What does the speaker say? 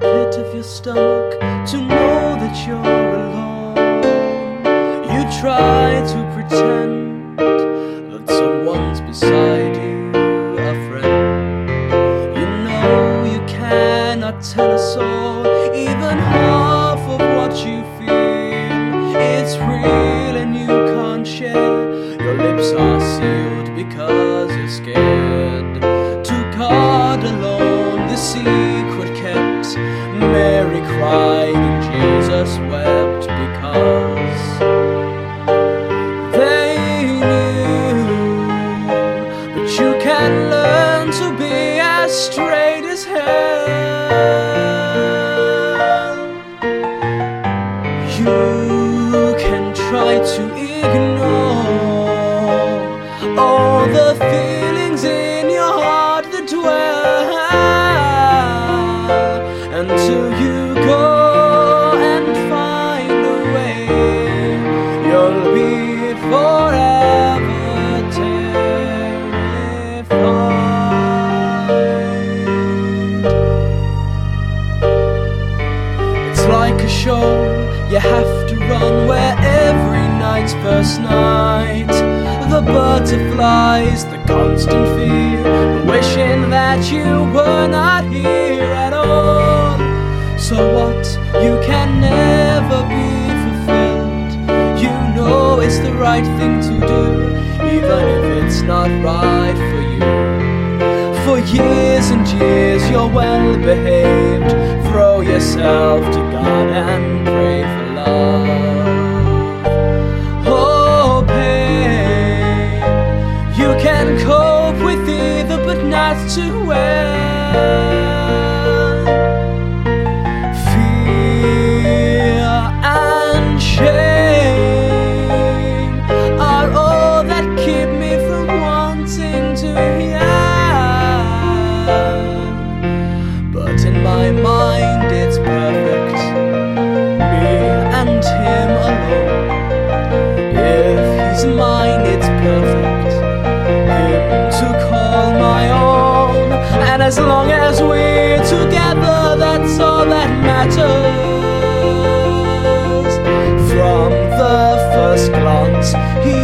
pit of your stomach to know that you're alone. You try to pretend that someone's beside you, a friend. You know you cannot tell us all, even half of what you feel. It's real and you can't share your lips. Are to ignore all the feelings in your heart that dwell until you go and find a way. You'll be forever terrified. It's like a show, you have to run where first night. The butterflies, the constant fear, wishing that you were not here at all. So what? You can never be fulfilled. You know it's the right thing to do, even if it's not right for you. For years and years you're well behaved. Throw yourself to God and but not as long as we're together, that's all that matters. From the first glance.